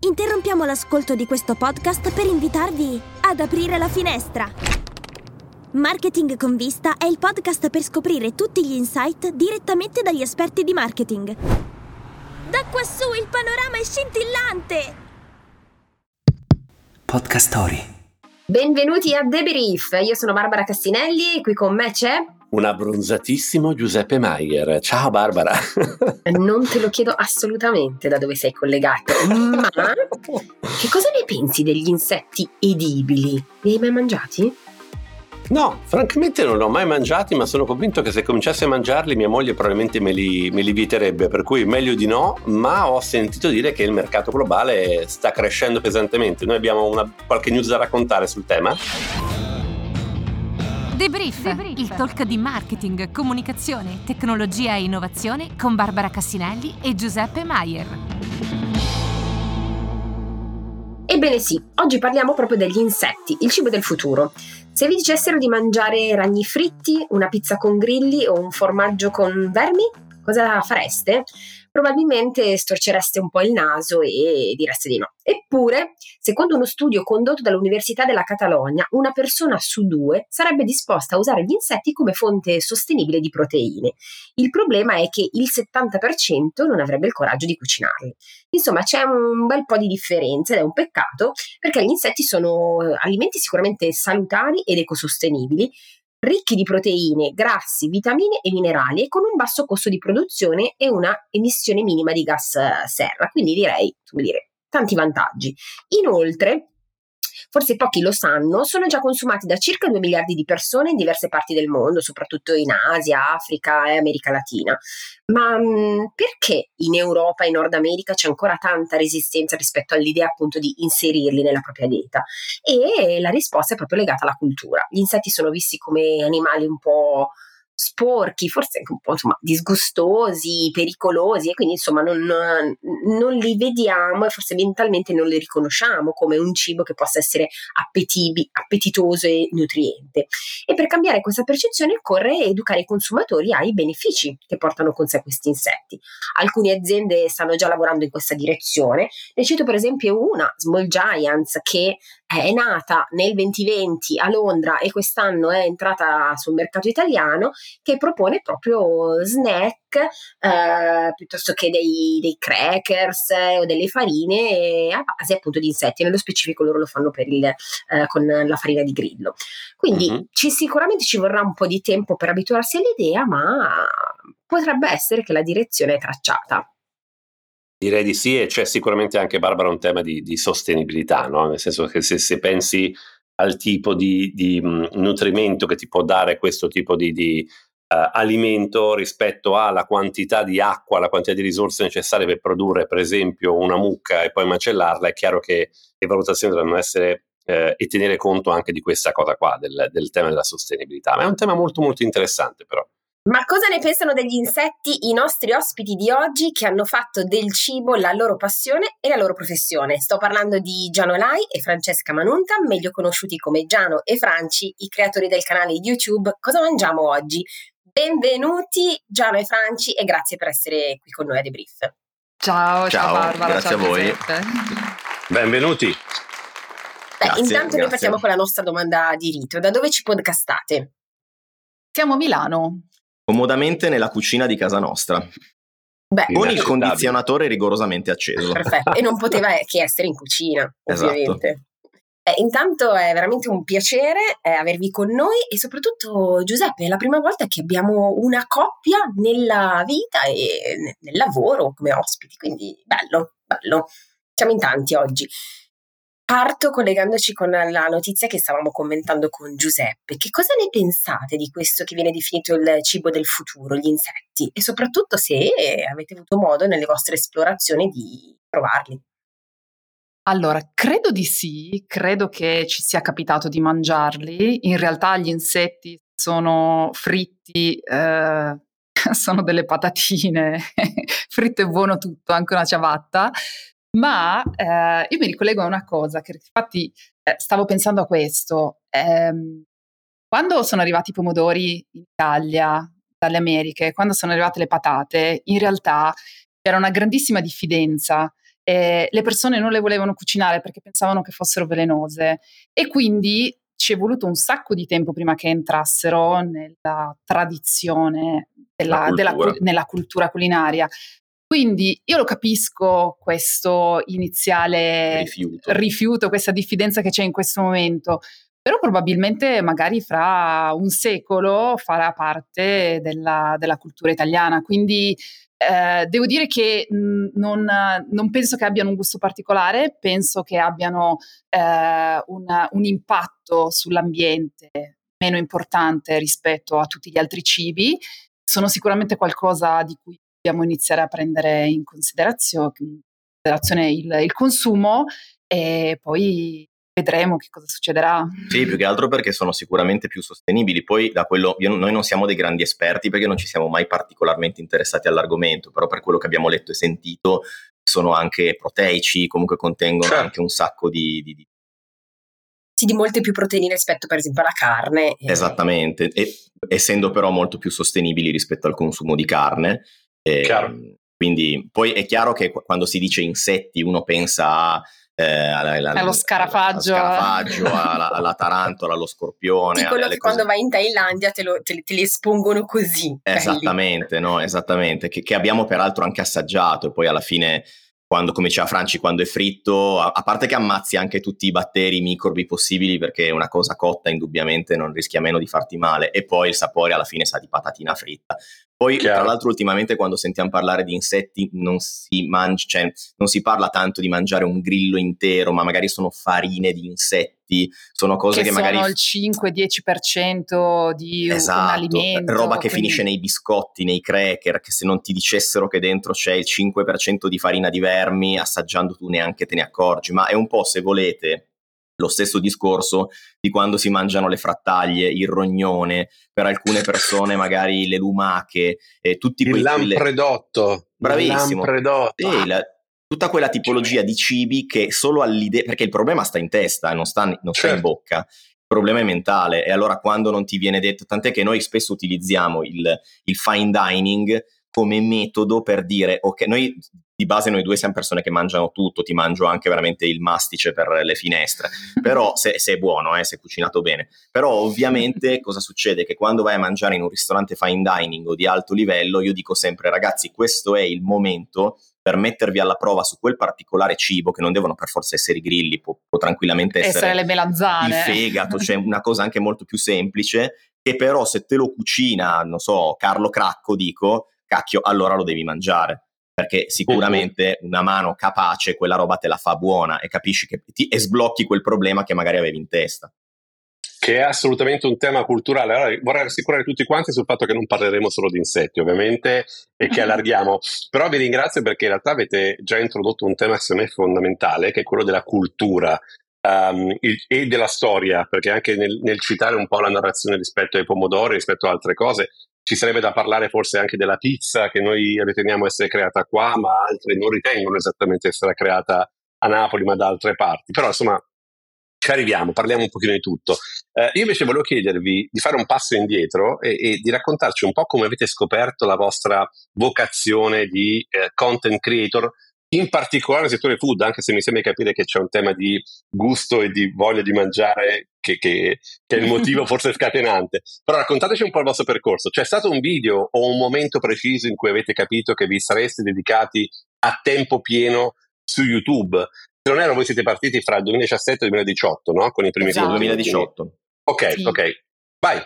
Interrompiamo l'ascolto di questo podcast per invitarvi ad aprire la finestra. Marketing con vista è il podcast per scoprire tutti gli insight direttamente dagli esperti di marketing. Da quassù il panorama è scintillante! Podcast Story. Benvenuti a The Brief, io sono Barbara Cassinelli e qui con me c'è... Un abbronzatissimo Giuseppe Maier. Ciao Barbara. Non te lo chiedo assolutamente da dove sei collegato, ma che cosa ne pensi degli insetti edibili? Li hai mai mangiati? No, francamente non li ho mai mangiati, ma sono convinto che se cominciassi a mangiarli mia moglie probabilmente me li, me li vieterebbe, per cui meglio di no, ma ho sentito dire che il mercato globale sta crescendo pesantemente. Noi abbiamo una, qualche news da raccontare sul tema. Debrief, Debrief, il talk di marketing, comunicazione, tecnologia e innovazione con Barbara Cassinelli e Giuseppe Maier. Ebbene sì, oggi parliamo proprio degli insetti, il cibo del futuro. Se vi dicessero di mangiare ragni fritti, una pizza con grilli o un formaggio con vermi, cosa fareste? Probabilmente storcereste un po' il naso e direste di no. Eppure, secondo uno studio condotto dall'Università della Catalogna, una persona su due sarebbe disposta a usare gli insetti come fonte sostenibile di proteine. Il problema è che il 70% non avrebbe il coraggio di cucinarli. Insomma, c'è un bel po' di differenza ed è un peccato perché gli insetti sono alimenti sicuramente salutari ed ecosostenibili, ricchi di proteine, grassi, vitamine e minerali e con un basso costo di produzione e una emissione minima di gas eh, serra. Quindi direi, come dire, tanti vantaggi. Inoltre, forse pochi lo sanno, sono già consumati da circa 2 miliardi di persone in diverse parti del mondo, soprattutto in Asia, Africa e America Latina. Ma mh, mm, perché in Europa e Nord America c'è ancora tanta resistenza rispetto all'idea appunto di inserirli nella propria dieta? E la risposta è proprio legata alla cultura. Gli insetti sono visti come animali un po' sporchi, forse anche un po' insomma, disgustosi, pericolosi e quindi insomma non, non, li vediamo e forse mentalmente non li riconosciamo come un cibo che possa essere appetibi, appetitoso e nutriente. E per cambiare questa percezione occorre educare i consumatori ai benefici che portano con sé questi insetti. Alcune aziende stanno già lavorando in questa direzione, ne cito per esempio una, Small Giants, che è nata nel 2020 a Londra e quest'anno è entrata sul mercato italiano, che propone proprio snack eh, piuttosto che dei, dei crackers eh, o delle farine a base appunto di insetti. Nello specifico loro lo fanno il, eh, con la farina di grillo. Quindi uh-huh. ci, sicuramente ci vorrà un po' di tempo per abituarsi all'idea, ma potrebbe essere che la direzione è tracciata. Direi di sì, e c'è sicuramente anche, Barbara, un tema di, di sostenibilità, no? nel senso che se, se pensi al tipo di, di nutrimento che ti può dare questo tipo di, di uh, alimento rispetto alla quantità di acqua, la quantità di risorse necessarie per produrre, per esempio, una mucca e poi macellarla, è chiaro che le valutazioni dovranno essere eh, e tenere conto anche di questa cosa qua, del, del tema della sostenibilità. Ma è un tema molto molto interessante però. Ma cosa ne pensano degli insetti i nostri ospiti di oggi che hanno fatto del cibo la loro passione e la loro professione? Sto parlando di Giano Lai e Francesca Manunta, meglio conosciuti come Giano e Franci, i creatori del canale YouTube Cosa mangiamo oggi? Benvenuti Giano e Franci e grazie per essere qui con noi a Debrief. Ciao, ciao, ciao Barbara, grazie ciao a voi. Benvenuti. Beh, grazie, intanto grazie. noi partiamo con la nostra domanda di rito. Da dove ci podcastate? Siamo a Milano, comodamente nella cucina di casa nostra. Beh, con il condizionatore rigorosamente acceso. Perfetto, e non poteva che essere in cucina, esatto. ovviamente. Esatto. Eh, intanto è veramente un piacere eh, avervi con noi e soprattutto Giuseppe, è la prima volta che abbiamo una coppia nella vita e nel lavoro come ospiti, quindi bello, bello. Siamo in tanti oggi. Parto collegandoci con la notizia che stavamo commentando con Giuseppe. Che cosa ne pensate di questo che viene definito il cibo del futuro, gli insetti? E soprattutto se avete avuto modo nelle vostre esplorazioni di provarli. Allora, credo di sì, credo che ci sia capitato di mangiarli. In realtà gli insetti sono fritti, eh, sono delle patatine, fritto è buono tutto, anche una ciabatta, ma eh, io mi ricollego a una cosa, che infatti eh, stavo pensando a questo. Eh, quando sono arrivati i pomodori in Italia, dalle Americhe, quando sono arrivate le patate, in realtà c'era una grandissima diffidenza le persone non le volevano cucinare perché pensavano che fossero velenose e quindi ci è voluto un sacco di tempo prima che entrassero nella tradizione della, della, nella cultura culinaria. Quindi io lo capisco questo iniziale rifiuto. rifiuto, questa diffidenza che c'è in questo momento, però probabilmente magari fra un secolo farà parte della, della cultura italiana. Quindi eh, devo dire che mh, non, non, penso che abbiano un gusto particolare, penso che abbiano eh, un, un impatto sull'ambiente meno importante rispetto a tutti gli altri cibi. Sono sicuramente qualcosa di cui dobbiamo iniziare a prendere in considerazione, in considerazione il, il consumo e poi vedremo che cosa succederà. Sì, più che altro perché sono sicuramente più sostenibili. Poi da quello, io, noi non siamo dei grandi esperti perché non ci siamo mai particolarmente interessati all'argomento, però per quello che abbiamo letto e sentito sono anche proteici, comunque contengono certo. anche un sacco di, di, di sì, di molte più proteine rispetto per esempio alla carne. Esattamente, e, essendo però molto più sostenibili rispetto al consumo di carne. Eh, quindi poi è chiaro che quando si dice insetti uno pensa a eh, alla, allo scarafaggio, allo scarafaggio alla, alla, tarantola, allo scorpione. Che cose... quando vai in Thailandia te, lo, te, te li espongono così. Esattamente, no? Esattamente, che, che, abbiamo peraltro anche assaggiato e poi alla fine quando, come diceva Franci, quando è fritto, a, a, parte che ammazzi anche tutti i batteri, i microbi possibili, perché una cosa cotta indubbiamente non rischia meno di farti male, e poi il sapore alla fine sa di patatina fritta. Poi, Chiaro. tra l'altro, ultimamente quando sentiamo parlare di insetti non si, mangia, cioè, non si parla tanto di mangiare un grillo intero, ma magari sono farine di insetti, sono cose che, che magari... Sono il 5-10% di esatto, un alimento. Roba che quindi... finisce nei biscotti, nei cracker, che se non ti dicessero che dentro c'è il 5% di farina di vermi, assaggiando tu neanche te ne accorgi. Ma è un po', se volete, lo stesso discorso di quando si mangiano le frattaglie, il rognone, per alcune persone magari le lumache, eh, tutti il quei... Lampredotto. Bravissimo. Il lampredotto. Sì, la, tutta quella tipologia di cibi che solo all'idea... perché il problema sta in testa, non sta, non sta certo. in bocca. Il problema è mentale e allora quando non ti viene detto, tant'è che noi spesso utilizziamo il, il fine dining come metodo per dire ok, noi di base noi due siamo persone che mangiano tutto, ti mangio anche veramente il mastice per le finestre, però se, se è buono, eh, se è cucinato bene. Però ovviamente cosa succede? Che quando vai a mangiare in un ristorante fine dining o di alto livello, io dico sempre ragazzi, questo è il momento per mettervi alla prova su quel particolare cibo, che non devono per forza essere i grilli, può, può tranquillamente essere, essere le melanzane. il fegato, cioè una cosa anche molto più semplice, che però se te lo cucina, non so, Carlo Cracco dico, cacchio, allora lo devi mangiare perché sicuramente una mano capace quella roba te la fa buona e capisci che ti, e sblocchi quel problema che magari avevi in testa. Che è assolutamente un tema culturale. Allora, vorrei rassicurare tutti quanti sul fatto che non parleremo solo di insetti, ovviamente, e che allarghiamo. Però vi ringrazio perché in realtà avete già introdotto un tema secondo me fondamentale, che è quello della cultura. Um, e della storia, perché anche nel, nel, citare un po' la narrazione rispetto ai pomodori, rispetto a altre cose, ci sarebbe da parlare forse anche della pizza che noi riteniamo essere creata qua, ma altre non ritengono esattamente essere creata a Napoli, ma da altre parti. Però insomma ci arriviamo, parliamo un pochino di tutto. Eh, io invece volevo chiedervi di fare un passo indietro e, e, di raccontarci un po' come avete scoperto la vostra vocazione di eh, content creator in particolare nel settore food, anche se mi sembra capire che c'è un tema di gusto e di voglia di mangiare che, che, che è il motivo forse scatenante. Però raccontateci un po' il vostro percorso. C'è stato un video o un momento preciso in cui avete capito che vi sareste dedicati a tempo pieno su YouTube? Se non ero, voi siete partiti fra il 2017 e il 2018, no? Con i primi esatto. 2018. Ok, sì. ok. Vai.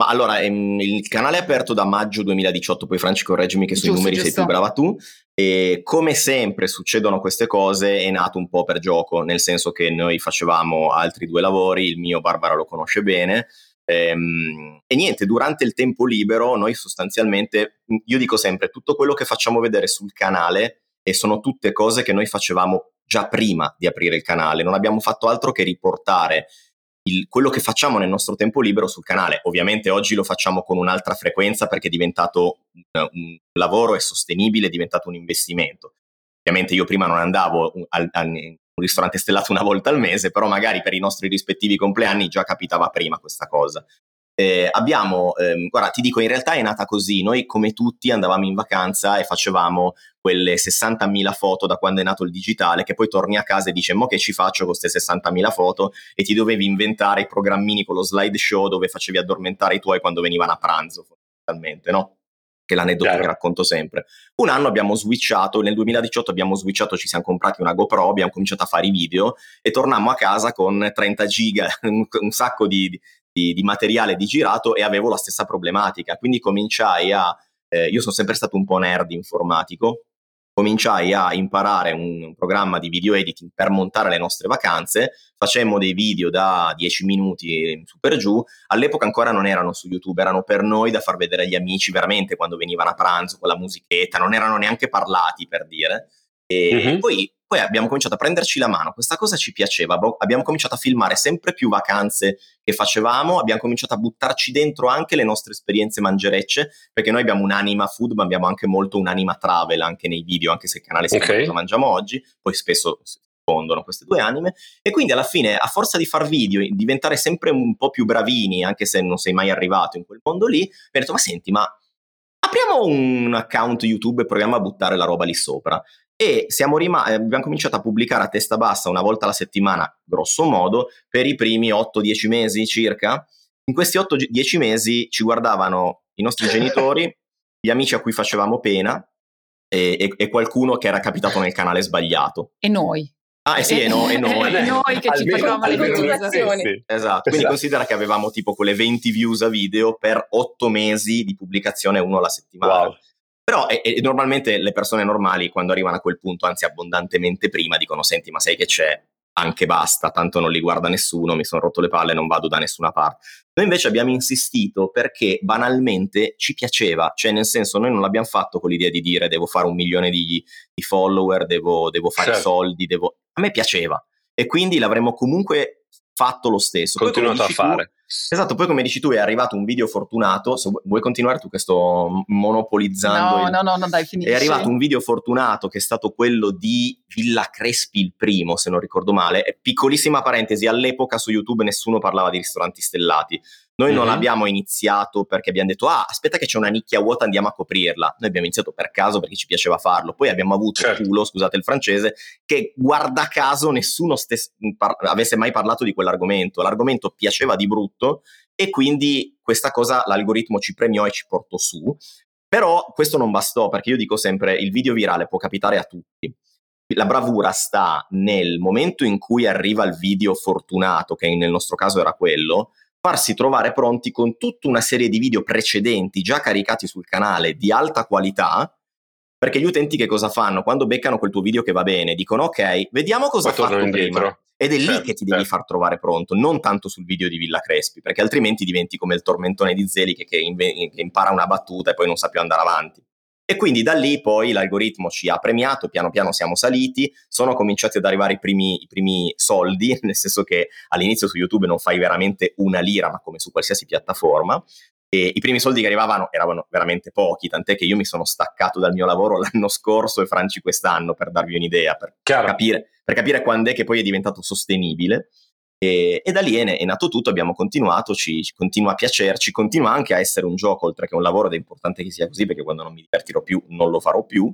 Ma allora, ehm, il canale è aperto da maggio 2018, poi Franci correggimi che sui giusto, numeri giusto. sei più brava tu. E come sempre succedono queste cose, è nato un po' per gioco, nel senso che noi facevamo altri due lavori, il mio Barbara lo conosce bene. Ehm, e niente, durante il tempo libero noi sostanzialmente, io dico sempre, tutto quello che facciamo vedere sul canale e sono tutte cose che noi facevamo già prima di aprire il canale, non abbiamo fatto altro che riportare il, quello che facciamo nel nostro tempo libero sul canale. Ovviamente oggi lo facciamo con un'altra frequenza perché è diventato un, un lavoro, è sostenibile, è diventato un investimento. Ovviamente io prima non andavo al, al, in ristorante stellato una volta al mese, però magari per i nostri rispettivi compleanni già capitava prima questa cosa. Eh, abbiamo, ehm, guarda, ti dico, in realtà è nata così. Noi, come tutti, andavamo in vacanza e facevamo quelle 60.000 foto da quando è nato il digitale, che poi torni a casa e dici, mo che ci faccio con queste 60.000 foto? E ti dovevi inventare i programmini con lo slideshow dove facevi addormentare i tuoi quando venivano a pranzo, fondamentalmente, no? Che l'aneddoto Chiaro. che racconto sempre. Un anno abbiamo switchato, nel 2018 abbiamo switchato, ci siamo comprati una GoPro, abbiamo cominciato a fare i video e tornammo a casa con 30 giga, un, un sacco di, di, di materiale di girato e avevo la stessa problematica. Quindi cominciai a eh, io sono sempre stato un po' nerd informatico, cominciai a imparare un, un, programma di video editing per montare le nostre vacanze, facemmo dei video da 10 minuti su per giù, all'epoca ancora non erano su YouTube, erano per noi da far vedere agli amici veramente quando venivano a pranzo con la musichetta, non erano neanche parlati per dire. E mm-hmm. poi poi abbiamo cominciato a prenderci la mano, questa cosa ci piaceva, boh, abbiamo cominciato a filmare sempre più vacanze che facevamo, abbiamo cominciato a buttarci dentro anche le nostre esperienze mangerecce, perché noi abbiamo un'anima food, ma abbiamo anche molto un'anima travel anche nei video, anche se il canale si okay. chiama Cosa mangiamo oggi, poi spesso si fondono queste due anime, e quindi alla fine, a forza di far video, diventare sempre un po' più bravini, anche se non sei mai arrivato in quel mondo lì, mi ho detto, ma senti, ma apriamo un account YouTube e proviamo a buttare la roba lì sopra e siamo rimasti, eh, abbiamo cominciato a pubblicare a testa bassa una volta alla settimana, grosso modo, per i primi 8-10 mesi circa. In questi 8-10 mesi ci guardavano i nostri genitori, gli amici a cui facevamo pena e, e, e qualcuno che era capitato nel canale sbagliato. E noi. Ah, eh sì, e, no, e noi. e noi che ci facevamo le continuazioni. Sì, sì. Esatto, quindi esatto. considera che avevamo tipo quelle 20 views a video per 8 mesi di pubblicazione, uno alla settimana. Wow. Però e, e normalmente le persone normali quando arrivano a quel punto, anzi abbondantemente prima, dicono senti ma sai che c'è, anche basta, tanto non li guarda nessuno, mi sono rotto le palle, non vado da nessuna parte. Noi invece abbiamo insistito perché banalmente ci piaceva, cioè nel senso noi non l'abbiamo fatto con l'idea di dire devo fare un milione di, di follower, devo, devo fare certo. soldi, devo... a me piaceva e quindi l'avremmo comunque fatto lo stesso. Continuato a fare. Tu, Esatto, poi come dici tu è arrivato un video fortunato, se vuoi continuare tu che sto monopolizzando? No, il... no, no, no, dai, finisci. È arrivato un video fortunato che è stato quello di Villa Crespi il primo, se non ricordo male. Piccolissima parentesi, all'epoca su YouTube nessuno parlava di ristoranti stellati. Noi mm-hmm. non abbiamo iniziato perché abbiamo detto, ah, aspetta che c'è una nicchia vuota, andiamo a coprirla. Noi abbiamo iniziato per caso perché ci piaceva farlo. Poi abbiamo avuto certo. culo, scusate il francese, che guarda caso nessuno stes- par- avesse mai parlato di quell'argomento. L'argomento piaceva di brutto e quindi questa cosa l'algoritmo ci premiò e ci portò su. Però questo non bastò perché io dico sempre, il video virale può capitare a tutti. La bravura sta nel momento in cui arriva il video fortunato, che nel nostro caso era quello, farsi trovare pronti con tutta una serie di video precedenti già caricati sul canale di alta qualità, perché gli utenti che cosa fanno? Quando beccano quel tuo video che va bene, dicono ok, vediamo cosa ha fatto prima. Ed è certo, lì che ti devi certo. far trovare pronto, non tanto sul video di Villa Crespi, perché altrimenti diventi come il tormentone di Zeli che, che, inve- che impara una battuta e poi non sa più andare avanti. E quindi da lì poi l'algoritmo ci ha premiato, piano piano siamo saliti, sono cominciati ad arrivare i primi, i primi, soldi, nel senso che all'inizio su YouTube non fai veramente una lira, ma come su qualsiasi piattaforma. E i primi soldi che arrivavano erano veramente pochi, tant'è che io mi sono staccato dal mio lavoro l'anno scorso e Franci quest'anno, per darvi un'idea, per capire, per capire quando è che poi è diventato sostenibile. E, e, da lì è, è, nato tutto, abbiamo continuato, ci, ci, continua a piacerci, continua anche a essere un gioco oltre che un lavoro ed è importante che sia così perché quando non mi divertirò più non lo farò più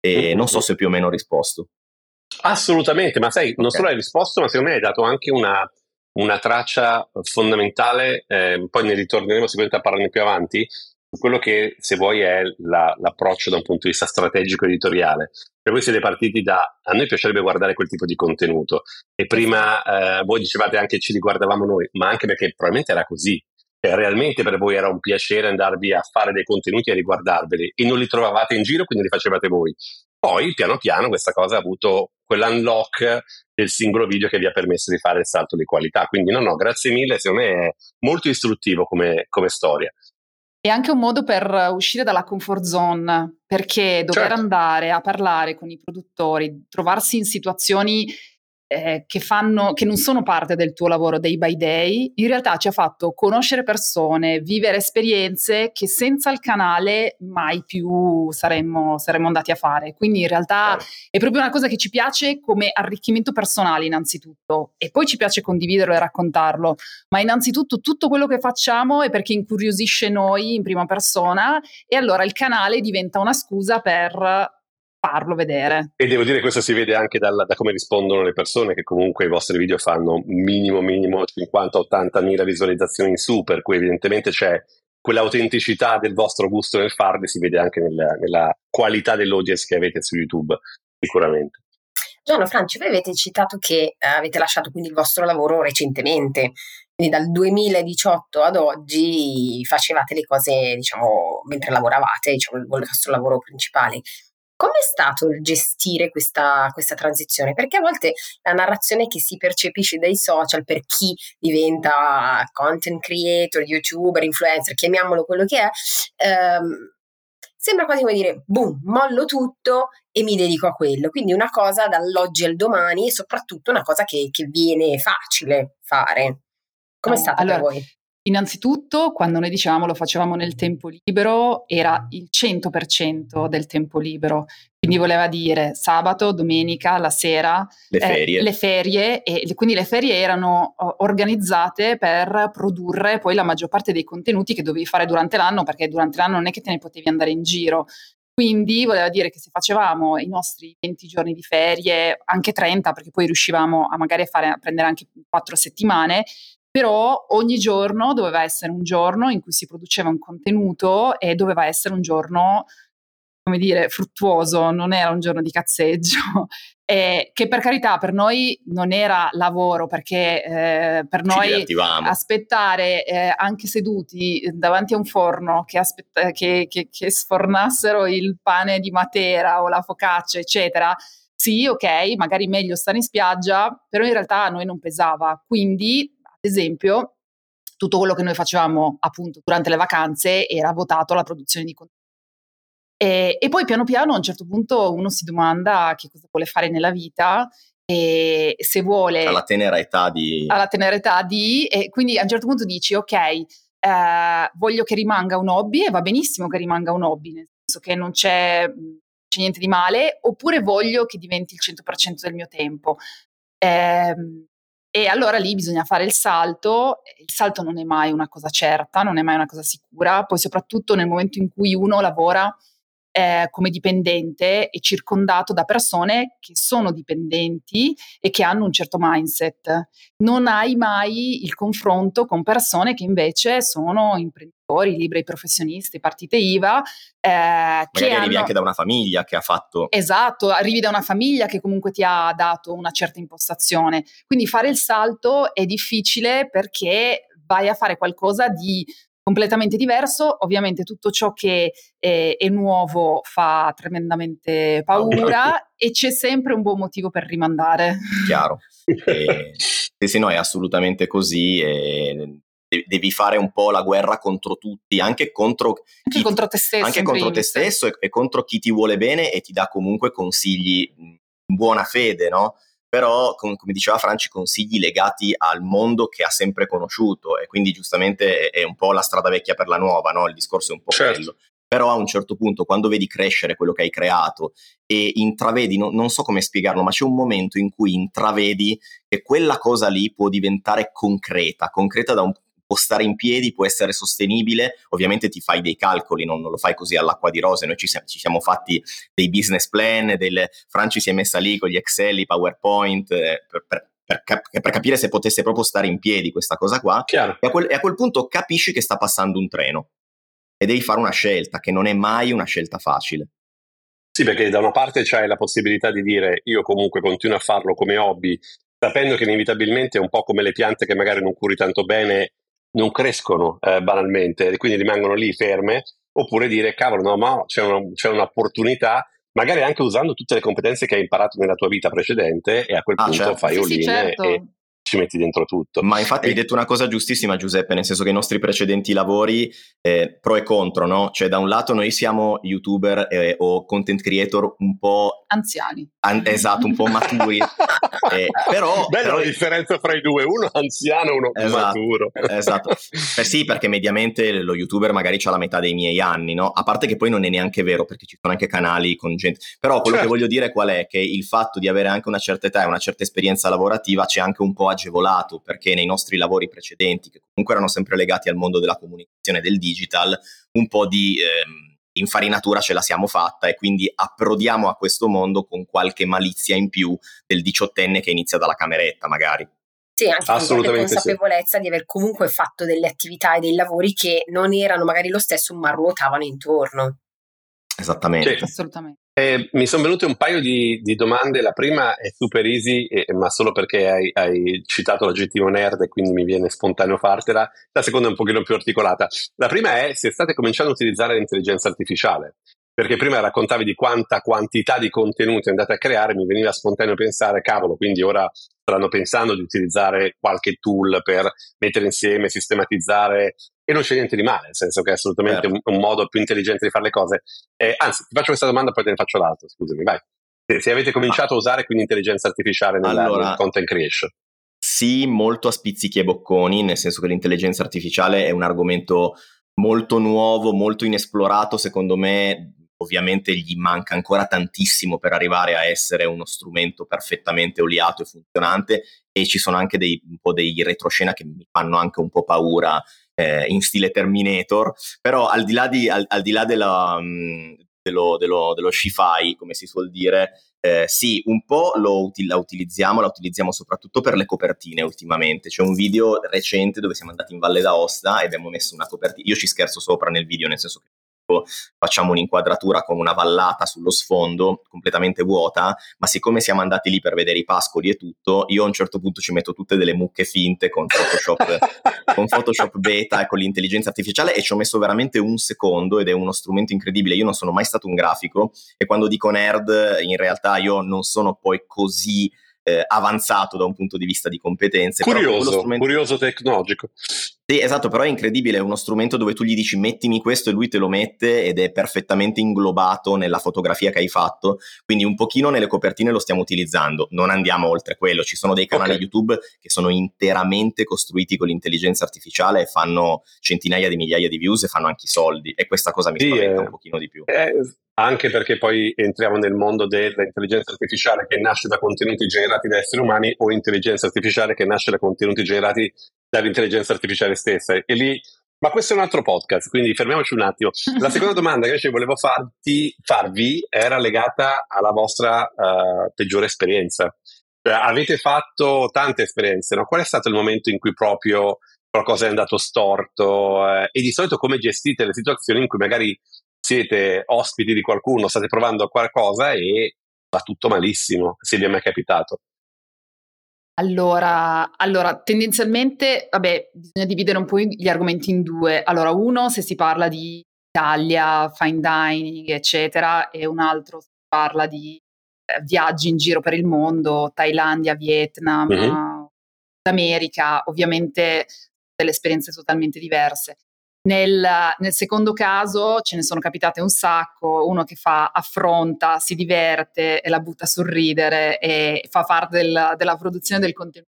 e mm-hmm. non so se più o meno ho risposto. Assolutamente, ma sai, non solo hai risposto, ma secondo me hai dato anche una, una traccia fondamentale, eh, poi ne ritorneremo sicuramente a parlarne più avanti, quello che se vuoi è la, l'approccio da un punto di vista strategico editoriale. Per voi siete partiti da a noi piacerebbe guardare quel tipo di contenuto e prima eh, voi dicevate anche ci riguardavamo noi, ma anche perché probabilmente era così. E realmente per voi era un piacere andarvi a fare dei contenuti e riguardarveli e non li trovavate in giro, quindi li facevate voi. Poi, piano piano, questa cosa ha avuto quell'unlock del singolo video che vi ha permesso di fare il salto di qualità. Quindi, no, no, grazie mille, secondo me è molto istruttivo come, come storia. È anche un modo per uscire dalla comfort zone, perché dover certo. andare a parlare con i produttori, trovarsi in situazioni eh, che, fanno, che non sono parte del tuo lavoro day by day, in realtà ci ha fatto conoscere persone, vivere esperienze che senza il canale mai più saremmo, saremmo andati a fare. Quindi in realtà è proprio una cosa che ci piace come arricchimento personale innanzitutto. E poi ci piace condividerlo e raccontarlo, ma innanzitutto tutto quello che facciamo è perché incuriosisce noi in prima persona e allora il canale diventa una scusa per farlo vedere. E devo dire che questo si vede anche dalla, da come rispondono le persone, che comunque i vostri video fanno minimo minimo 50-80 mila visualizzazioni in su, per cui evidentemente c'è quell'autenticità del vostro gusto nel farli, si vede anche nella, nella qualità dell'audience che avete su YouTube, sicuramente. Gianno Franci, voi avete citato che eh, avete lasciato quindi il vostro lavoro recentemente, quindi dal 2018 ad oggi facevate le cose, diciamo, mentre lavoravate, diciamo, il vostro lavoro principale. Com'è stato il gestire questa, questa, transizione? Perché a volte la narrazione che si percepisce dai social per chi diventa content creator, youtuber, influencer, chiamiamolo quello che è, ehm, sembra quasi come dire, boom, mollo tutto e mi dedico a quello. Quindi una cosa dall'oggi al domani e soprattutto una cosa che, che viene facile fare. Come è stato allora, per voi? Innanzitutto, quando noi dicevamo lo facevamo nel tempo libero, era il 100% del tempo libero. Quindi voleva dire sabato, domenica, la sera, le ferie. Eh, le ferie e quindi le ferie erano organizzate per produrre poi la maggior parte dei contenuti che dovevi fare durante l'anno, perché durante l'anno non è che te ne potevi andare in giro. Quindi voleva dire che se facevamo i nostri 20 giorni di ferie, anche 30, perché poi riuscivamo a magari fare, a prendere anche 4 settimane, però ogni giorno doveva essere un giorno in cui si produceva un contenuto e doveva essere un giorno, come dire, fruttuoso, non era un giorno di cazzeggio. Eh, che per carità per noi non era lavoro perché eh, per noi aspettare eh, anche seduti davanti a un forno che, aspetta, che, che, che, sfornassero il pane di Matera o la focaccia eccetera sì ok magari meglio stare in spiaggia però in realtà a noi non pesava quindi esempio, tutto quello che noi facevamo appunto durante le vacanze era votato alla produzione di contenuti. E, e, poi piano piano a un certo punto uno si domanda che cosa vuole fare nella vita e se vuole... Alla tenera età di... Alla tenera età di... E quindi a un certo punto dici ok, eh, voglio che rimanga un hobby e va benissimo che rimanga un hobby, nel senso che non c'è, c'è niente di male, oppure voglio che diventi il 100% del mio tempo. Eh, e allora lì bisogna fare il salto, il salto non è mai una cosa certa, non è mai una cosa sicura, poi soprattutto nel momento in cui uno lavora eh, come dipendente è circondato da persone che sono dipendenti e che hanno un certo mindset. Non hai mai il confronto con persone che invece sono imprenditori, liberi professionisti, partite IVA. Eh, Magari che arrivi hanno... anche da una famiglia che ha fatto... Esatto, arrivi da una famiglia che comunque ti ha dato una certa impostazione. Quindi fare il salto è difficile perché vai a fare qualcosa di completamente diverso. Ovviamente tutto ciò che è, è nuovo fa tremendamente paura e c'è sempre un buon motivo per rimandare. Chiaro. E, se no è assolutamente così. E devi fare un po' la guerra contro tutti, anche contro, anche contro te stesso, anche contro te stesso e, e, contro chi ti vuole bene e ti dà comunque consigli in buona fede, no? Però com- come diceva Franci consigli legati al mondo che ha sempre conosciuto e quindi giustamente è, un po' la strada vecchia per la nuova, no? il discorso è un po' certo. quello. Però a un certo punto, quando vedi crescere quello che hai creato e intravedi, no, non so come spiegarlo, ma c'è un momento in cui intravedi che quella cosa lì può diventare concreta, concreta da un può stare in piedi, può essere sostenibile, ovviamente ti fai dei calcoli, non, non lo fai così all'acqua di rose, noi ci, ci, siamo fatti dei business plan, del, Franci si è messa lì con gli Excel, i PowerPoint, eh, per, per, per, cap- per, capire se potesse proprio stare in piedi questa cosa qua, e a, quel, e a quel punto capisci che sta passando un treno e devi fare una scelta che non è mai una scelta facile. Sì, perché da una parte c'hai la possibilità di dire io comunque continuo a farlo come hobby, sapendo che inevitabilmente è un po' come le piante che magari non curi tanto bene non crescono eh, banalmente e quindi rimangono lì ferme, oppure dire cavolo, no, ma c'è, una, c'è un'opportunità magari anche usando tutte le competenze che hai imparato nella tua vita precedente e a quel ah, punto certo. fai sì, all-in sì, certo. e ci metti dentro tutto. Ma infatti e... hai detto una cosa giustissima Giuseppe, nel senso che i nostri precedenti lavori, eh, pro e contro, no? Cioè da un lato noi siamo youtuber eh, o content creator un po'... Anziani. An- esatto, un po' maturi. eh, però... Bella però... la differenza fra i due, uno anziano e uno esatto, maturo. Esatto. Eh sì, perché mediamente lo youtuber magari ha la metà dei miei anni, no? A parte che poi non è neanche vero, perché ci sono anche canali con gente... Però quello certo. che voglio dire qual è? Che il fatto di avere anche una certa età e una certa esperienza lavorativa c'è anche un po' agevolato perché nei nostri lavori precedenti, che comunque erano sempre legati al mondo della comunicazione del digital, un po' di... Ehm, l'infarinatura ce la siamo fatta e quindi approdiamo a questo mondo con qualche malizia in più del diciottenne che inizia dalla cameretta magari. Sì, anche con la consapevolezza sì. di aver comunque fatto delle attività e dei lavori che non erano magari lo stesso ma ruotavano intorno. Esattamente. Sì. Assolutamente. Eh, mi sono venute un paio di, di, domande. La prima è super easy, eh, ma solo perché hai, hai, citato l'aggettivo nerd e quindi mi viene spontaneo fartela. La seconda è un pochino più articolata. La prima è se state cominciando a utilizzare l'intelligenza artificiale. Perché prima raccontavi di quanta quantità di contenuti andate a creare, mi veniva spontaneo pensare, cavolo, quindi ora stanno pensando di utilizzare qualche tool per mettere insieme, sistematizzare e non c'è niente di male, nel senso che è assolutamente un, un, modo più intelligente di fare le cose. Eh, anzi, ti faccio questa domanda, poi te ne faccio l'altra, scusami, vai. Se, se avete cominciato ah. a usare quindi intelligenza artificiale nella, allora, nel content creation. Sì, molto a spizzichi e bocconi, nel senso che l'intelligenza artificiale è un argomento molto nuovo, molto inesplorato, secondo me ovviamente gli manca ancora tantissimo per arrivare a essere uno strumento perfettamente oliato e funzionante e ci sono anche dei, un po' dei retroscena che mi fanno anche un po' paura eh, in stile Terminator, però al di là, di, al, al di là della, mm, dello, dello, dello sci-fi, come si suol dire, eh, sì, un po' lo, la utilizziamo, la utilizziamo soprattutto per le copertine ultimamente. C'è un video recente dove siamo andati in Valle d'Aosta e abbiamo messo una copertina. Io ci scherzo sopra nel video, nel senso che facciamo un'inquadratura con una vallata sullo sfondo completamente vuota, ma siccome siamo andati lì per vedere i pascoli e tutto, io a un certo punto ci metto tutte delle mucche finte con Photoshop, con Photoshop beta e con l'intelligenza artificiale e ci ho messo veramente un secondo ed è uno strumento incredibile. Io non sono mai stato un grafico e quando dico nerd in realtà io non sono poi così eh, avanzato da un punto di vista di competenze. Curioso, strumento... curioso tecnologico. Sì, esatto, però è incredibile, è uno strumento dove tu gli dici mettimi questo e lui te lo mette ed è perfettamente inglobato nella fotografia che hai fatto, quindi un pochino nelle copertine lo stiamo utilizzando, non andiamo oltre quello, ci sono dei canali okay. YouTube che sono interamente costruiti con l'intelligenza artificiale e fanno centinaia di migliaia di views e fanno anche i soldi e questa cosa mi sì, spaventa eh, un pochino di più. Eh, anche perché poi entriamo nel mondo dell'intelligenza artificiale che nasce da contenuti generati da esseri umani o intelligenza artificiale che nasce da contenuti generati dall'intelligenza artificiale stessa. E lì, ma questo è un altro podcast, quindi fermiamoci un attimo. La seconda domanda che invece volevo farti, farvi era legata alla vostra uh, peggiore esperienza. Cioè, avete fatto tante esperienze, no? Qual è stato il momento in cui proprio qualcosa è andato storto eh, e di solito come gestite le situazioni in cui magari siete ospiti di qualcuno, state provando qualcosa e va tutto malissimo, se vi è mai capitato? Allora, allora, tendenzialmente, vabbè, bisogna dividere un po' gli argomenti in due. Allora, uno se si parla di Italia, fine dining, eccetera, e un altro si parla di eh, viaggi in giro per il mondo, Thailandia, Vietnam, mm-hmm. America, ovviamente delle esperienze totalmente diverse. Nel, nel, secondo caso ce ne sono capitate un sacco, uno che fa affronta, si diverte e la butta sul ridere e fa parte del, della produzione del contenuto.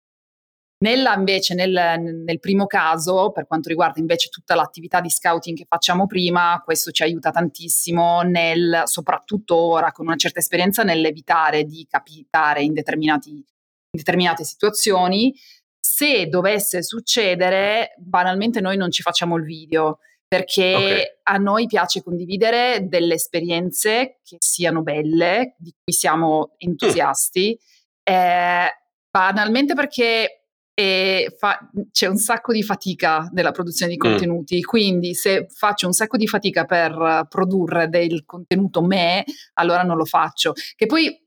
Nella, invece, nel, nel, primo caso, per quanto riguarda invece tutta l'attività di scouting che facciamo prima, questo ci aiuta tantissimo nel, soprattutto ora con una certa esperienza, nell'evitare di capitare in, in determinate situazioni se dovesse succedere, banalmente noi non ci facciamo il video perché okay. a noi piace condividere delle esperienze che siano belle, di cui siamo entusiasti, mm. eh, banalmente perché eh, fa, c'è un sacco di fatica nella produzione di mm. contenuti, mm. quindi se faccio un sacco di fatica per produrre del contenuto me, allora non lo faccio. Che poi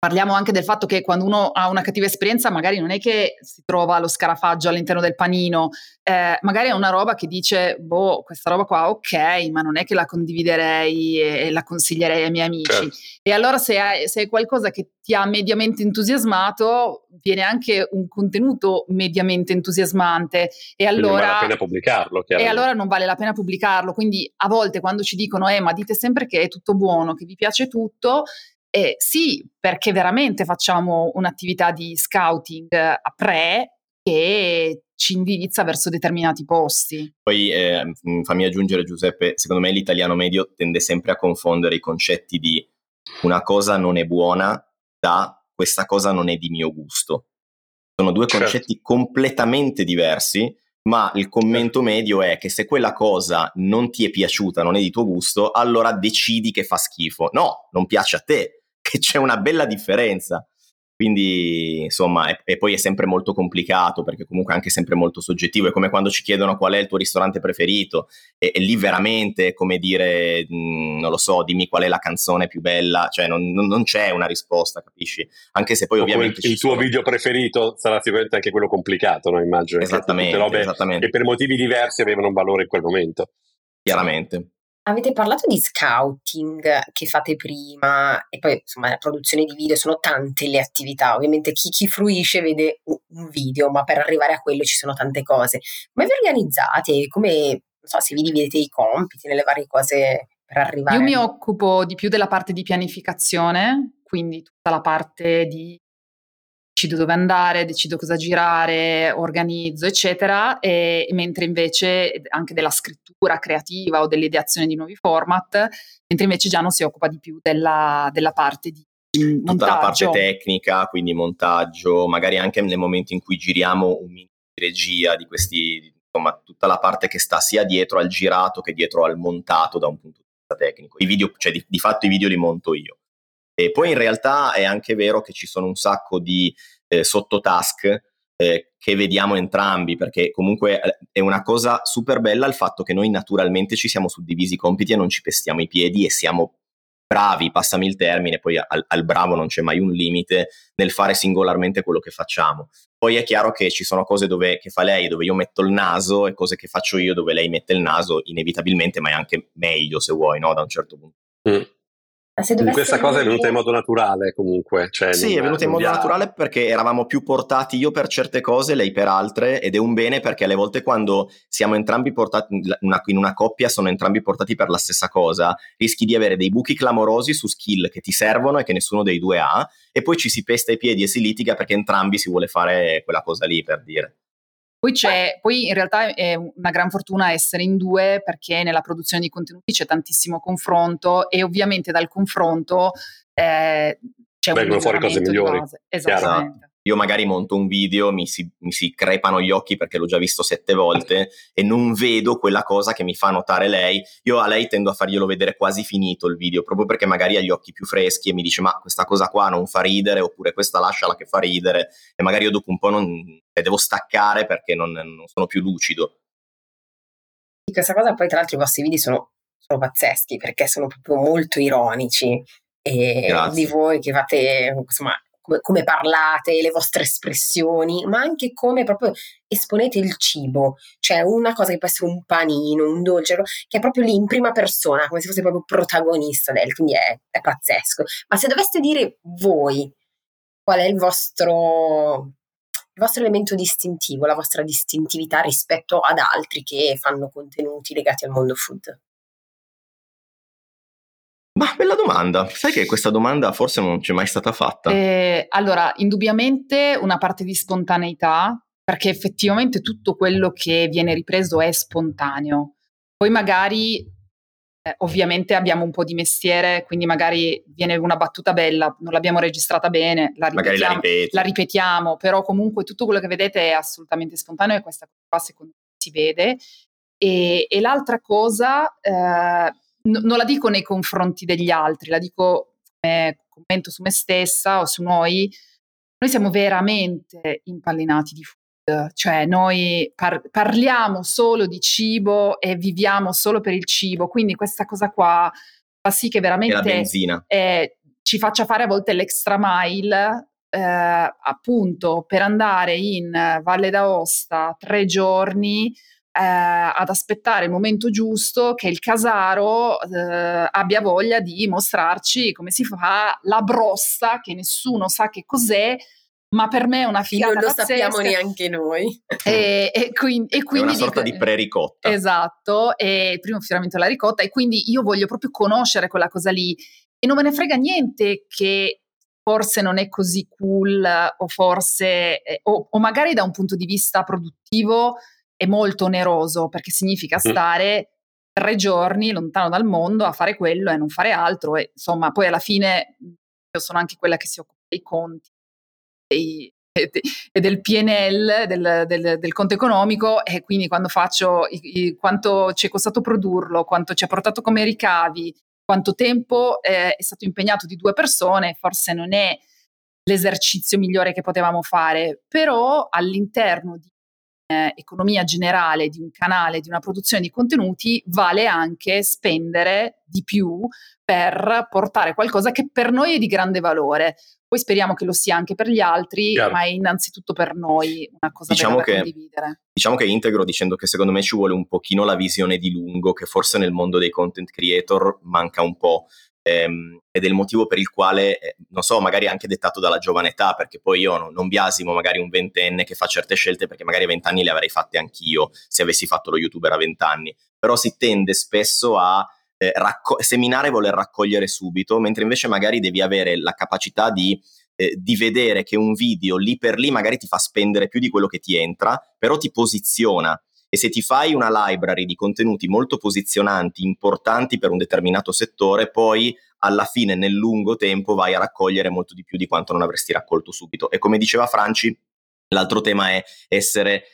Parliamo anche del fatto che quando uno ha una cattiva esperienza, magari non è che si trova lo scarafaggio all'interno del panino, eh, magari è una roba che dice, boh, questa roba qua ok, ma non è che la condividerei e, la consiglierei ai miei amici. Certo. E allora se hai, se hai qualcosa che ti ha mediamente entusiasmato, viene anche un contenuto mediamente entusiasmante. E allora, non vale la pena pubblicarlo. E allora non vale la pena pubblicarlo. Quindi a volte quando ci dicono, eh, ma dite sempre che è tutto buono, che vi piace tutto, eh, sì, perché veramente facciamo un'attività di scouting a pre che ci indirizza verso determinati posti. Poi eh, fammi aggiungere Giuseppe, secondo me l'italiano medio tende sempre a confondere i concetti di una cosa non è buona da questa cosa non è di mio gusto. Sono due certo. concetti completamente diversi ma il commento medio è che se quella cosa non ti è piaciuta, non è di tuo gusto, allora decidi che fa schifo. No, non piace a te, che c'è una bella differenza. Quindi, insomma, e, e, poi è sempre molto complicato perché comunque è anche sempre molto soggettivo. È come quando ci chiedono qual è il tuo ristorante preferito e, e lì veramente, come dire, mh, mm, non lo so, dimmi qual è la canzone più bella, cioè non, non, non c'è una risposta, capisci? Anche se poi o ovviamente... Il, il tuo sono... video preferito sarà sicuramente anche quello complicato, no? Immagino. Esattamente, esattamente. che per motivi diversi avevano un valore in quel momento. Chiaramente. Avete parlato di scouting che fate prima e poi insomma la produzione di video, sono tante le attività, ovviamente chi, chi fruisce vede un video, ma per arrivare a quello ci sono tante cose. Come vi organizzate? Come, non so, se vi dividete i compiti nelle varie cose per arrivare? Io mi occupo di più della parte di pianificazione, quindi tutta la parte di decido dove andare, decido cosa girare, organizzo, eccetera, e, mentre invece anche della scrittura creativa o dell'ideazione di nuovi format, mentre invece Giano si occupa di più della, della parte di montaggio. Tutta la parte tecnica, quindi montaggio, magari anche nel momento in cui giriamo un mini regia di questi, insomma, tutta la parte che sta sia dietro al girato che dietro al montato da un punto di vista tecnico. I video, cioè di, di fatto i video li monto io. E poi in realtà è anche vero che ci sono un sacco di eh, sottotask eh, che vediamo entrambi, perché comunque eh, è una cosa super bella il fatto che noi naturalmente ci siamo suddivisi i compiti e non ci pestiamo i piedi e siamo bravi, passami il termine, poi al, al, bravo non c'è mai un limite nel fare singolarmente quello che facciamo. Poi è chiaro che ci sono cose dove, che fa lei dove io metto il naso e cose che faccio io dove lei mette il naso, inevitabilmente, ma è anche meglio se vuoi, no? Da un certo punto. Mm. Questa cosa è venuta in modo naturale comunque. Cioè sì, è venuta in modo naturale perché eravamo più portati io per certe cose, lei per altre ed è un bene perché alle volte quando siamo entrambi portati una, in una coppia, sono entrambi portati per la stessa cosa, rischi di avere dei buchi clamorosi su skill che ti servono e che nessuno dei due ha e poi ci si pesta i piedi e si litiga perché entrambi si vuole fare quella cosa lì per dire. Poi, c'è, poi in realtà è una gran fortuna essere in due perché nella produzione di contenuti c'è tantissimo confronto e ovviamente dal confronto eh, c'è Vengono fuori cose migliori. Esattamente. Io magari monto un video, mi si, mi si, crepano gli occhi perché l'ho già visto sette volte e non vedo quella cosa che mi fa notare lei. Io a lei tendo a farglielo vedere quasi finito il video, proprio perché magari ha gli occhi più freschi e mi dice ma questa cosa qua non fa ridere oppure questa lasciala che fa ridere e magari io dopo un po' non, devo staccare perché non, non sono più lucido. Questa cosa poi tra l'altro i vostri video sono, sono pazzeschi perché sono proprio molto ironici e di voi che fate insomma come, parlate, le vostre espressioni, ma anche come proprio esponete il cibo, cioè una cosa che può essere un panino, un dolce, che è proprio lì in prima persona, come se fosse proprio protagonista del, quindi è, è pazzesco. Ma se doveste dire voi qual è il vostro, il vostro elemento distintivo, la vostra distintività rispetto ad altri che fanno contenuti legati al mondo food? Ma bella domanda. Sai che questa domanda forse non ci è mai stata fatta? Eh, allora, indubbiamente una parte di spontaneità, perché effettivamente tutto quello che viene ripreso è spontaneo. Poi magari, eh, ovviamente abbiamo un po' di mestiere, quindi magari viene una battuta bella, non l'abbiamo registrata bene, la ripetiamo, la, la ripetiamo, però comunque tutto quello che vedete è assolutamente spontaneo e questa qua secondo me si vede. E, e l'altra cosa... Eh, n- non la dico nei confronti degli altri, la dico come commento su me stessa o su noi, noi siamo veramente impallinati di food, cioè noi par- parliamo solo di cibo e viviamo solo per il cibo, quindi questa cosa qua fa sì che veramente eh, ci faccia fare a volte l'extra mile eh, appunto per andare in Valle d'Aosta tre giorni eh, ad aspettare il momento giusto che il casaro eh, abbia voglia di mostrarci come si fa la brossa, che nessuno sa che cos'è, ma per me è una figata Non lo pazzesca. sappiamo neanche noi. E, e, quindi, e quindi è una sorta dico, di pre-ricotta. Esatto, e il primo finalmente la ricotta e quindi io voglio proprio conoscere quella cosa lì e non me ne frega niente che forse non è così cool o forse, eh, o, o magari da un punto di vista produttivo è molto oneroso perché significa stare tre giorni lontano dal mondo a fare quello e non fare altro e insomma poi alla fine io sono anche quella che si occupa dei conti dei, e del PNL, del, del, del, conto economico, e quindi quando faccio i, i, quanto ci è costato produrlo, quanto ci ha portato come ricavi, quanto tempo eh, è stato impegnato di due persone, forse non è l'esercizio migliore che potevamo fare, però all'interno di eh, economia generale di un canale, di una produzione di contenuti, vale anche spendere di più per portare qualcosa che per noi è di grande valore. Poi speriamo che lo sia anche per gli altri, Chiaro. ma è innanzitutto per noi una cosa diciamo da condividere. Diciamo che integro dicendo che secondo me ci vuole un pochino la visione di lungo, che forse nel mondo dei content creator manca un po' ehm, ed è il motivo per il quale, eh, non so, magari anche dettato dalla giovane età, perché poi io no, non biasimo magari un ventenne che fa certe scelte, perché magari a vent'anni le avrei fatte anch'io se avessi fatto lo youtuber a vent'anni, però si tende spesso a eh, racco- seminare e voler raccogliere subito, mentre invece magari devi avere la capacità di eh, di vedere che un video lì per lì magari ti fa spendere più di quello che ti entra, però ti posiziona e se ti fai una library di contenuti molto posizionanti, importanti per un determinato settore, poi alla fine nel lungo tempo vai a raccogliere molto di più di quanto non avresti raccolto subito. E come diceva Franci, l'altro tema è essere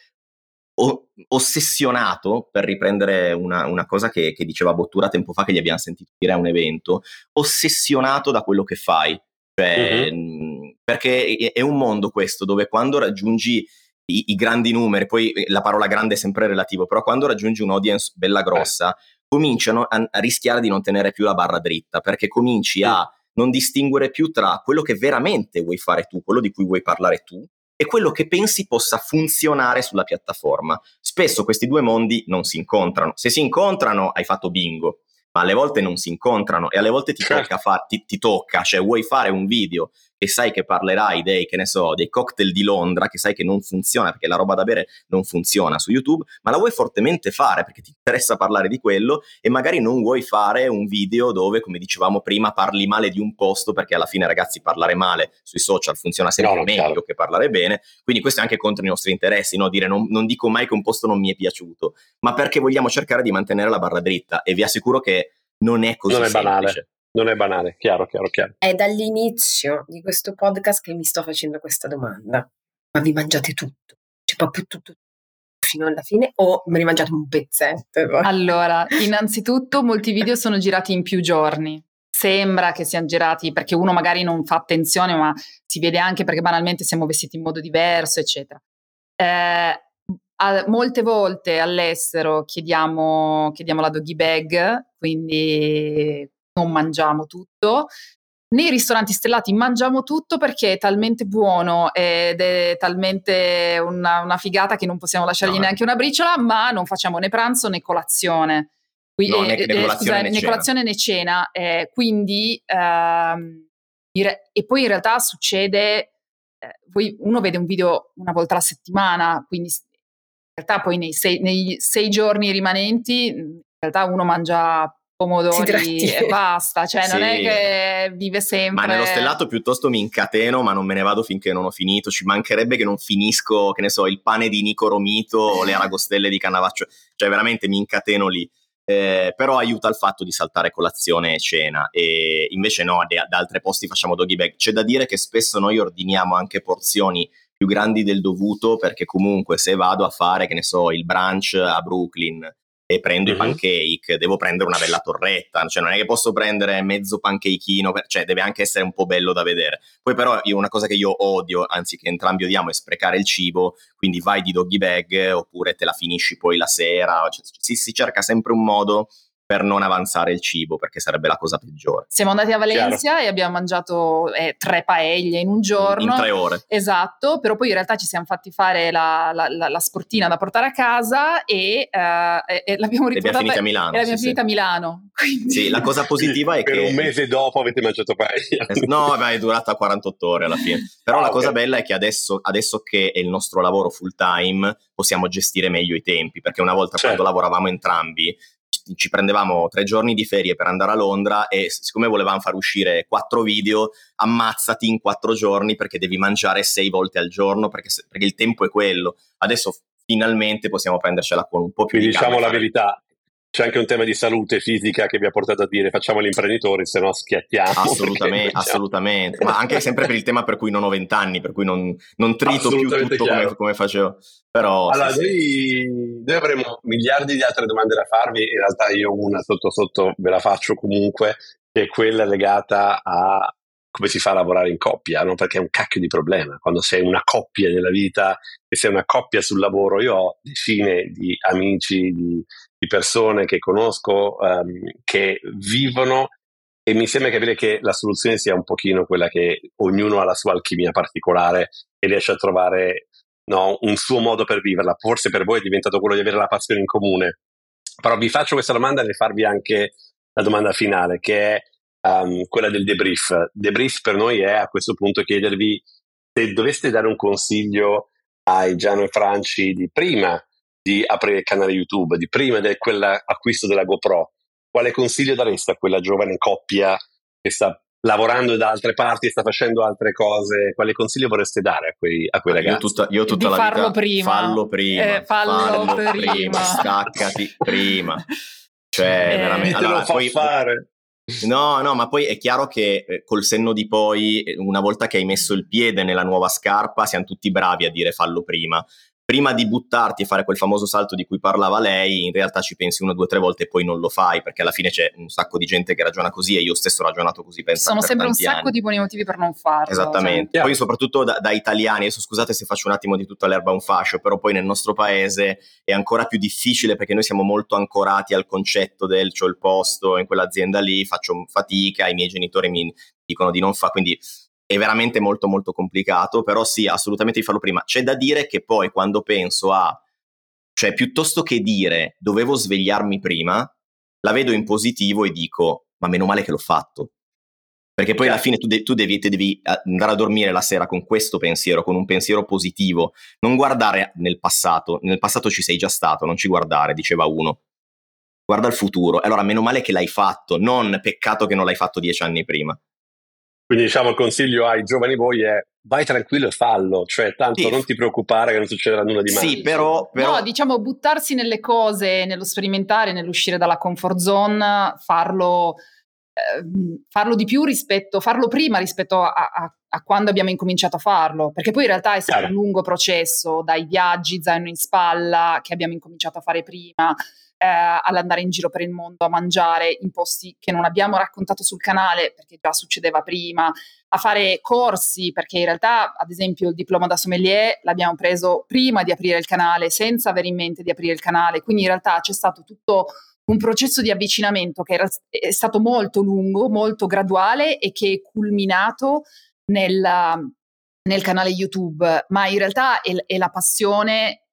o- ossessionato, per riprendere una, una cosa che, che, diceva Bottura tempo fa che gli abbiamo sentito dire a un evento, ossessionato da quello che fai. Cioè, uh-huh. Perché è un mondo questo dove quando raggiungi i, i, grandi numeri, poi eh, la parola grande è sempre relativo, però quando raggiungi un'audience bella grossa, eh. cominciano a, a, rischiare di non tenere più la barra dritta, perché cominci a non distinguere più tra quello che veramente vuoi fare tu, quello di cui vuoi parlare tu, e quello che pensi possa funzionare sulla piattaforma. Spesso questi due mondi non si incontrano. Se si incontrano, hai fatto bingo ma alle volte non si incontrano e alle volte ti certo. tocca, fa, ti, ti tocca, cioè vuoi fare un video e sai che parlerai dei, che ne so, dei cocktail di Londra, che sai che non funziona perché la roba da bere non funziona su YouTube, ma la vuoi fortemente fare perché ti interessa parlare di quello e magari non vuoi fare un video dove, come dicevamo prima, parli male di un posto perché alla fine ragazzi parlare male sui social funziona sempre no, meglio chiaro. che parlare bene, quindi questo è anche contro i nostri interessi, no? dire non, non dico mai che un posto non mi è piaciuto, ma perché vogliamo cercare di mantenere la barra dritta e vi assicuro che non è così non è semplice. Non è banale, chiaro, chiaro, chiaro. È dall'inizio di questo podcast che mi sto facendo questa domanda. Ma vi mangiate tutto? Cioè proprio tutto, fino alla fine o me ne mangiate un pezzetto? Allora, innanzitutto molti video sono girati in più giorni. Sembra che siano girati perché uno magari non fa attenzione, ma si vede anche perché banalmente siamo vestiti in modo diverso, eccetera. Eh, a, molte volte all'estero chiediamo, chiediamo la doggy bag, quindi non mangiamo tutto. Nei ristoranti stellati mangiamo tutto perché è talmente buono ed è talmente una, una figata che non possiamo lasciargli no, neanche una briciola, ma non facciamo né pranzo né colazione. Qui, no, né, né, colazione, scusa, né, né colazione né cena. Eh, quindi, ehm, e poi in realtà succede, eh, uno vede un video una volta alla settimana, quindi in realtà poi nei sei, nei sei giorni rimanenti, in realtà uno mangia pomodori e basta, cioè non è che vive sempre. Ma nello stellato piuttosto mi incateno, ma non me ne vado finché non ho finito. Ci mancherebbe che non finisco, che ne so, il pane di Nico Romito o le aragostelle di Cannavaccio, cioè veramente mi incateno lì. Eh, però aiuta il fatto di saltare colazione e cena e invece no, da altre posti facciamo doggy bag. C'è da dire che spesso noi ordiniamo anche porzioni più grandi del dovuto perché comunque se vado a fare, che ne so, il brunch a Brooklyn e prendo uh-huh. i pancake, devo prendere una bella torretta, cioè non è che posso prendere mezzo pancakeino, per, cioè deve anche essere un po' bello da vedere. Poi però una cosa che io odio, anzi che entrambi odiamo, è sprecare il cibo, quindi vai di doggy bag oppure te la finisci poi la sera, cioè, si, si cerca sempre un modo per non avanzare il cibo, perché sarebbe la cosa peggiore. Siamo andati a Valencia Chiaro. e abbiamo mangiato eh, tre paelle in un giorno. In tre ore. Esatto, però poi in realtà ci siamo fatti fare la, la, la, la sportina da portare a casa e, uh, e, e l'abbiamo riportata. finita a Milano. E l'abbiamo sì, finita sì. a Milano. Quindi... Sì, la cosa positiva sì, è per che... Per un mese dopo avete mangiato paella. no, vabbè, è durata 48 ore alla fine. Però ah, la okay. cosa bella è che adesso, adesso, che è il nostro lavoro full time possiamo gestire meglio i tempi, perché una volta certo. quando lavoravamo entrambi ci prendevamo tre giorni di ferie per andare a Londra e siccome volevamo far uscire quattro video, ammazzati in quattro giorni perché devi mangiare sei volte al giorno perché, perché il tempo è quello. Adesso finalmente possiamo prendercela con un po' più Quindi di diciamo la verità, c'è anche un tema di salute fisica che vi ha portato a dire facciamo gli imprenditori, se no schiattiamo. Assolutamente, assolutamente. Ma anche sempre per il tema per cui non ho vent'anni, per cui non, non trito più tutto come, come, facevo. Però, allora, sì, noi, sì. noi, avremo miliardi di altre domande da farvi, in realtà io una sotto sotto ve la faccio comunque, che è quella legata a come si fa a lavorare in coppia, no? perché è un cacchio di problema. Quando sei una coppia nella vita e sei una coppia sul lavoro, io ho decine di amici, di, di persone che conosco um, che vivono e mi sembra capire che la soluzione sia un pochino quella che ognuno ha la sua alchimia particolare e riesce a trovare no, un suo modo per viverla. Forse per voi è diventato quello di avere la passione in comune. Però vi faccio questa domanda e farvi anche la domanda finale, che è um, quella del debrief. Debrief per noi è a questo punto chiedervi se doveste dare un consiglio ai Giano e Franci di prima di aprire il canale YouTube, di prima di quell'acquisto della GoPro, quale consiglio dareste a quella giovane coppia che sta lavorando da altre parti e sta facendo altre cose, quali consiglio vorreste dare a quei, a quei ragazzi? Io tutta, io tutta di la farlo vita, prima. fallo prima, eh, fallo, fallo prima. prima, staccati prima. Cioè, Eh, veramente. Chi te lo Allora, fa poi, fare? No, no, ma poi è chiaro che eh, col senno di poi, eh, una volta che hai messo il piede nella nuova scarpa, siamo tutti bravi a dire fallo prima. Prima di buttarti e fare quel famoso salto di cui parlava lei, in realtà ci pensi una, due, tre volte e poi non lo fai, perché alla fine c'è un sacco di gente che ragiona così e io stesso ho ragionato così penso Sono sempre un sacco anni. di buoni motivi per non farlo. Esattamente. Cioè. Poi soprattutto da, da italiani, adesso scusate se faccio un attimo di tutta l'erba un fascio, però poi nel nostro paese è ancora più difficile perché noi siamo molto ancorati al concetto del c'ho il posto in quell'azienda lì, faccio fatica, i miei genitori mi dicono di non fare, quindi è veramente molto molto complicato, però sì, assolutamente di farlo prima. C'è da dire che poi quando penso a, cioè piuttosto che dire dovevo svegliarmi prima, la vedo in positivo e dico, ma meno male che l'ho fatto. Perché poi alla fine tu, de- tu devi, te devi eh, andare a dormire la sera con questo pensiero, con un pensiero positivo, non guardare nel passato, nel passato ci sei già stato, non ci guardare, diceva uno. Guarda il futuro. Allora, meno male che l'hai fatto, non peccato che non l'hai fatto dieci anni prima. Quindi diciamo il consiglio ai giovani voi è vai tranquillo e fallo, cioè tanto Sì. non ti preoccupare che non succederà nulla di male. Sì, però, però No, diciamo buttarsi nelle cose, nello sperimentare, nell'uscire dalla comfort zone, farlo, ehm, farlo di più rispetto, farlo prima rispetto a, a- a quando abbiamo incominciato a farlo, perché poi in realtà è stato Chiaro. un lungo processo, dai viaggi, zaino in spalla, che abbiamo incominciato a fare prima, eh, all'andare in giro per il mondo a mangiare in posti che non abbiamo raccontato sul canale, perché già succedeva prima, a fare corsi, perché in realtà, ad esempio, il diploma da sommelier l'abbiamo preso prima di aprire il canale, senza avere in mente di aprire il canale, quindi in realtà c'è stato tutto un processo di avvicinamento che era, è stato molto lungo, molto graduale e che è culminato nel, nel canale YouTube, ma in realtà è, è la passione.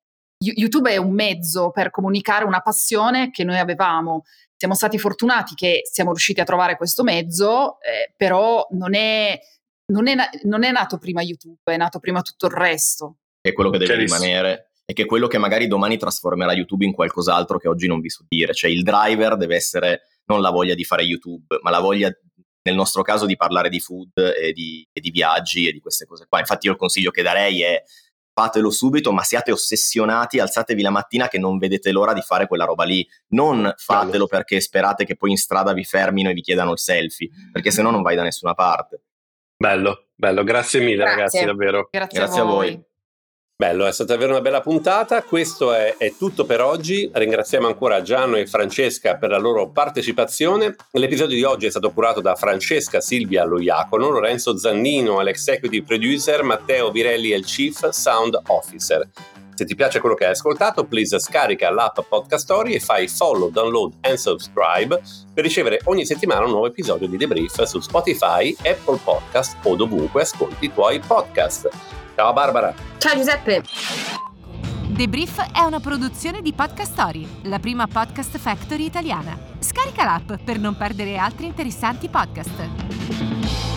YouTube è un mezzo per comunicare una passione che noi avevamo. Siamo stati fortunati che siamo riusciti a trovare questo mezzo, eh, però non è, non, è non è nato prima YouTube, è nato prima tutto il resto. è quello che deve Chiarissimo. rimanere e che è quello che magari domani trasformerà YouTube in qualcos'altro che oggi non vi so dire. Cioè il driver deve essere non la voglia di fare YouTube, ma la voglia, nel nostro caso, di parlare di food e di, e di viaggi e di queste cose qua. Infatti io il consiglio che darei è fatelo subito, ma siate ossessionati, alzatevi la mattina che non vedete l'ora di fare quella roba lì. Non fatelo perché sperate che poi in strada vi fermino e vi chiedano il selfie, perché se no non vai da nessuna parte. Bello, bello, grazie mille Grazie. ragazzi, davvero. Grazie, Grazie a voi. Bello, è stata davvero una bella puntata. Questo è, è tutto per oggi. Ringraziamo ancora Gianno e Francesca per la loro partecipazione. L'episodio di oggi è stato curato da Francesca Silvia Loiacono, Lorenzo Zannino l'executive producer, Matteo Virelli il chief sound officer. Se ti piace quello che hai ascoltato, please scarica l'app Podcast Story e fai follow, download and subscribe per ricevere ogni settimana un nuovo episodio di Debrief su Spotify, Apple Podcast o dovunque ascolti i tuoi podcast. Ciao Barbara! Ciao Giuseppe! Debrief è una produzione di Podcast Story, la prima podcast factory italiana. Scarica l'app per non perdere altri interessanti podcast.